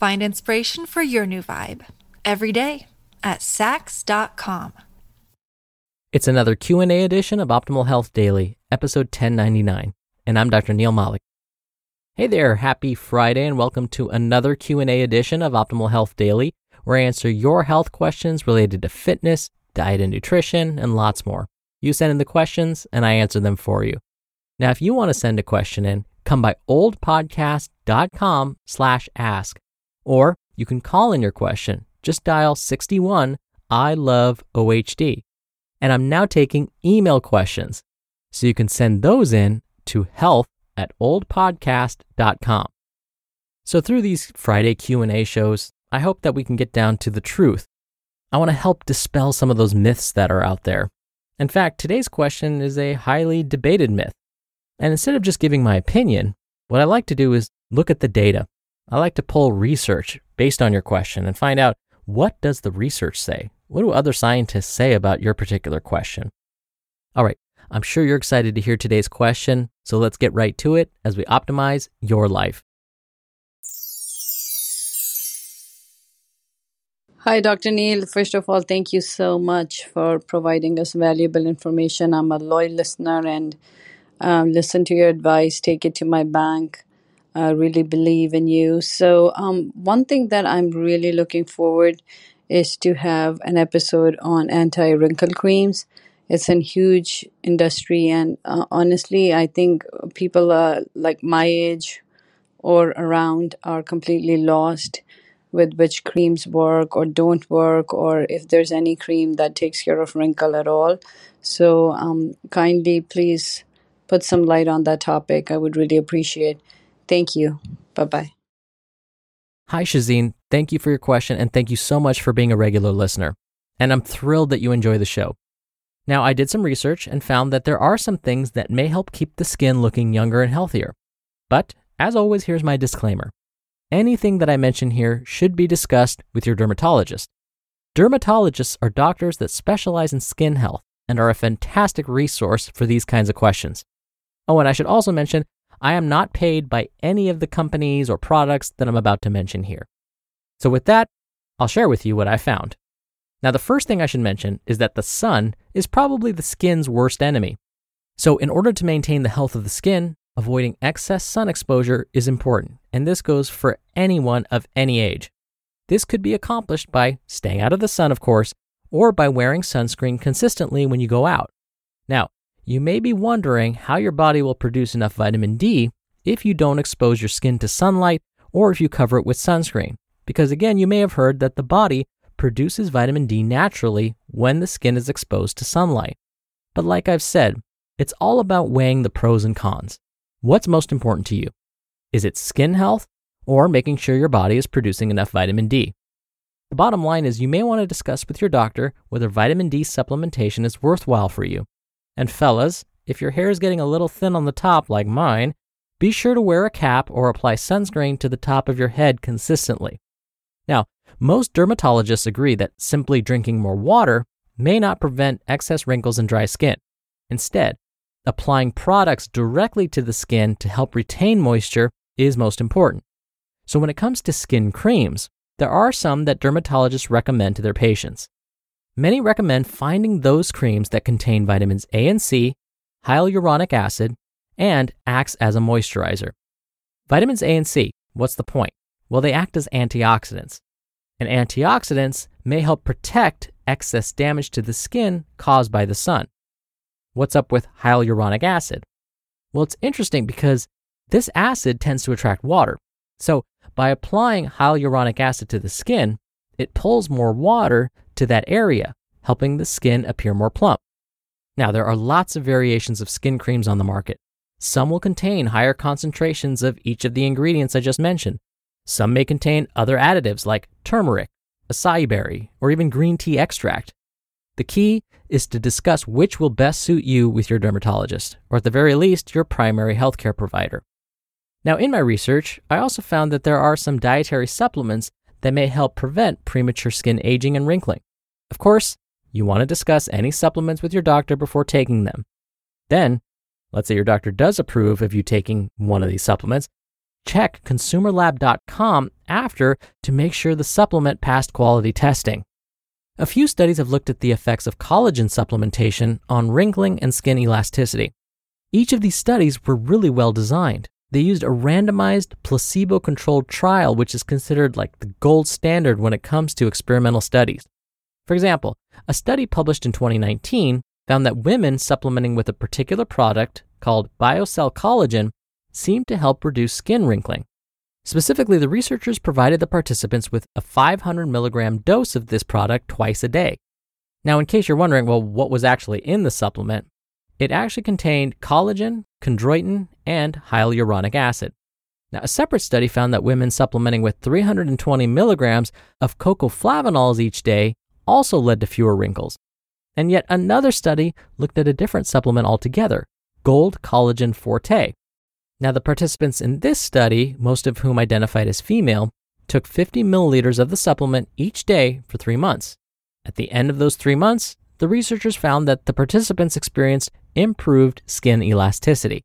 Find inspiration for your new vibe every day at Saks.com. It's another Q&A edition of Optimal Health Daily, episode 1099, and I'm Dr. Neal Malik. Hey there, happy Friday and welcome to another Q&A edition of Optimal Health Daily, where I answer your health questions related to fitness, diet and nutrition, and lots more. You send in the questions and I answer them for you. Now, if you want to send a question in, come by oldpodcast.com slash ask, or you can call in your question. Just dial 61 I love OHD. And I'm now taking email questions. So you can send those in to health at oldpodcast.com. So through these Friday Q&A shows, I hope that we can get down to the truth. I want to help dispel some of those myths that are out there. In fact, today's question is a highly debated myth. And instead of just giving my opinion, what I like to do is look at the data. I like to pull research based on your question and find out what does the research say? What do other scientists say about your particular question? All right, I'm sure you're excited to hear today's question, so let's get right to it as we optimize your life. Hi, Dr. Neal. First of all, thank you so much for providing us valuable information. I'm a loyal listener and um, listen to your advice, take it to my bank. I really believe in you. So, um, one thing that I'm really looking forward is to have an episode on anti wrinkle creams. It's a huge industry, and uh, honestly, I think people uh, like my age or around are completely lost with which creams work or don't work, or if there's any cream that takes care of wrinkle at all. So, um, kindly please put some light on that topic. I would really appreciate. Thank you. Bye bye. Hi, Shazine. Thank you for your question and thank you so much for being a regular listener. And I'm thrilled that you enjoy the show. Now, I did some research and found that there are some things that may help keep the skin looking younger and healthier. But, as always, here's my disclaimer anything that I mention here should be discussed with your dermatologist. Dermatologists are doctors that specialize in skin health and are a fantastic resource for these kinds of questions. Oh, and I should also mention I am not paid by any of the companies or products that I'm about to mention here. So, with that, I'll share with you what I found. Now, the first thing I should mention is that the sun is probably the skin's worst enemy. So, in order to maintain the health of the skin, avoiding excess sun exposure is important, and this goes for anyone of any age. This could be accomplished by staying out of the sun, of course, or by wearing sunscreen consistently when you go out. Now, you may be wondering how your body will produce enough vitamin D if you don't expose your skin to sunlight or if you cover it with sunscreen. Because again, you may have heard that the body produces vitamin D naturally when the skin is exposed to sunlight. But like I've said, it's all about weighing the pros and cons. What's most important to you? Is it skin health or making sure your body is producing enough vitamin D? The bottom line is you may want to discuss with your doctor whether vitamin D supplementation is worthwhile for you. And fellas, if your hair is getting a little thin on the top like mine, be sure to wear a cap or apply sunscreen to the top of your head consistently. Now, most dermatologists agree that simply drinking more water may not prevent excess wrinkles and dry skin. Instead, applying products directly to the skin to help retain moisture is most important. So, when it comes to skin creams, there are some that dermatologists recommend to their patients. Many recommend finding those creams that contain vitamins A and C, hyaluronic acid, and acts as a moisturizer. Vitamins A and C, what's the point? Well, they act as antioxidants. And antioxidants may help protect excess damage to the skin caused by the sun. What's up with hyaluronic acid? Well, it's interesting because this acid tends to attract water. So, by applying hyaluronic acid to the skin, it pulls more water to that area, helping the skin appear more plump. Now, there are lots of variations of skin creams on the market. Some will contain higher concentrations of each of the ingredients I just mentioned. Some may contain other additives like turmeric, acai berry, or even green tea extract. The key is to discuss which will best suit you with your dermatologist, or at the very least, your primary healthcare provider. Now, in my research, I also found that there are some dietary supplements that may help prevent premature skin aging and wrinkling. Of course, you want to discuss any supplements with your doctor before taking them. Then, let's say your doctor does approve of you taking one of these supplements, check consumerlab.com after to make sure the supplement passed quality testing. A few studies have looked at the effects of collagen supplementation on wrinkling and skin elasticity. Each of these studies were really well designed they used a randomized placebo controlled trial, which is considered like the gold standard when it comes to experimental studies. For example, a study published in 2019 found that women supplementing with a particular product called BioCell Collagen seemed to help reduce skin wrinkling. Specifically, the researchers provided the participants with a 500 milligram dose of this product twice a day. Now, in case you're wondering, well, what was actually in the supplement, it actually contained collagen, chondroitin, and hyaluronic acid. Now, a separate study found that women supplementing with 320 milligrams of cocoa flavanols each day also led to fewer wrinkles. And yet another study looked at a different supplement altogether, Gold Collagen Forte. Now, the participants in this study, most of whom identified as female, took 50 milliliters of the supplement each day for three months. At the end of those three months, the researchers found that the participants experienced improved skin elasticity.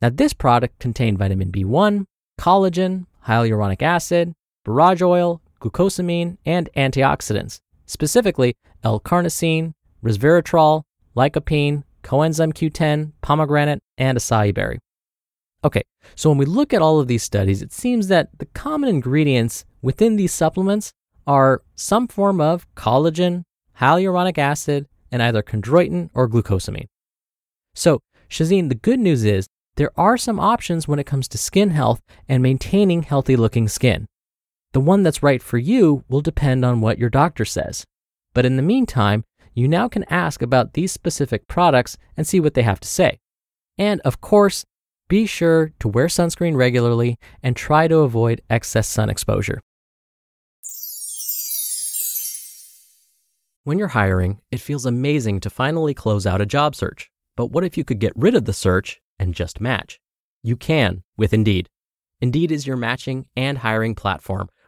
Now, this product contained vitamin B1, collagen, hyaluronic acid, borage oil, glucosamine, and antioxidants, specifically L-carnosine, resveratrol, lycopene, coenzyme Q10, pomegranate, and acai berry. Okay, so when we look at all of these studies, it seems that the common ingredients within these supplements are some form of collagen, hyaluronic acid, and either chondroitin or glucosamine. So, Shazeen, the good news is there are some options when it comes to skin health and maintaining healthy looking skin. The one that's right for you will depend on what your doctor says. But in the meantime, you now can ask about these specific products and see what they have to say. And of course, be sure to wear sunscreen regularly and try to avoid excess sun exposure. When you're hiring, it feels amazing to finally close out a job search. But what if you could get rid of the search and just match? You can with Indeed. Indeed is your matching and hiring platform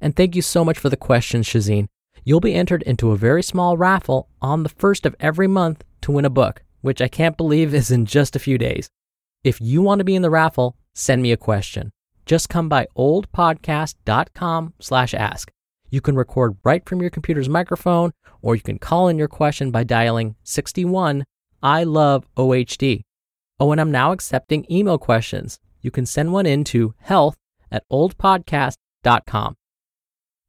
And thank you so much for the question, Shazine. You'll be entered into a very small raffle on the first of every month to win a book, which I can't believe is in just a few days. If you want to be in the raffle, send me a question. Just come by oldpodcast.com slash ask. You can record right from your computer's microphone, or you can call in your question by dialing 61 I love OHD. Oh, and I'm now accepting email questions. You can send one in to health at oldpodcast.com.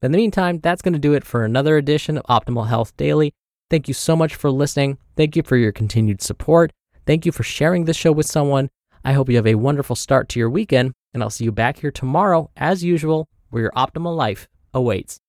In the meantime, that's going to do it for another edition of Optimal Health Daily. Thank you so much for listening. Thank you for your continued support. Thank you for sharing this show with someone. I hope you have a wonderful start to your weekend, and I'll see you back here tomorrow, as usual, where your optimal life awaits.